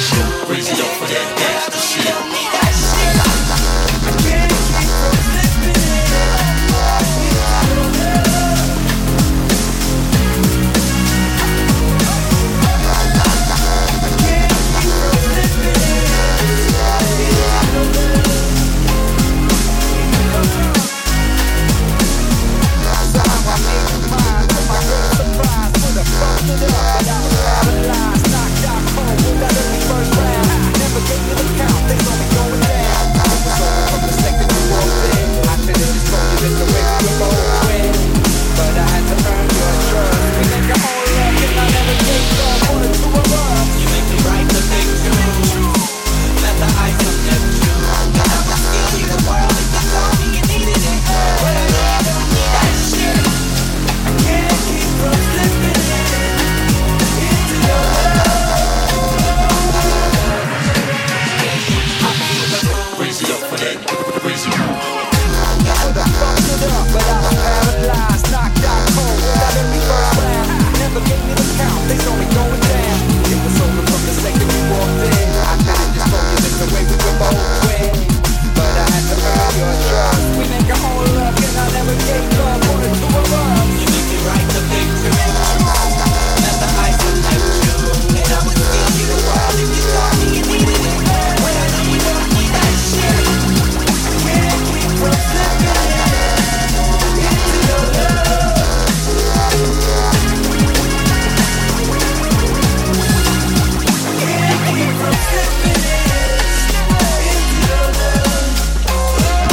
Crazy up for that gangsta shit.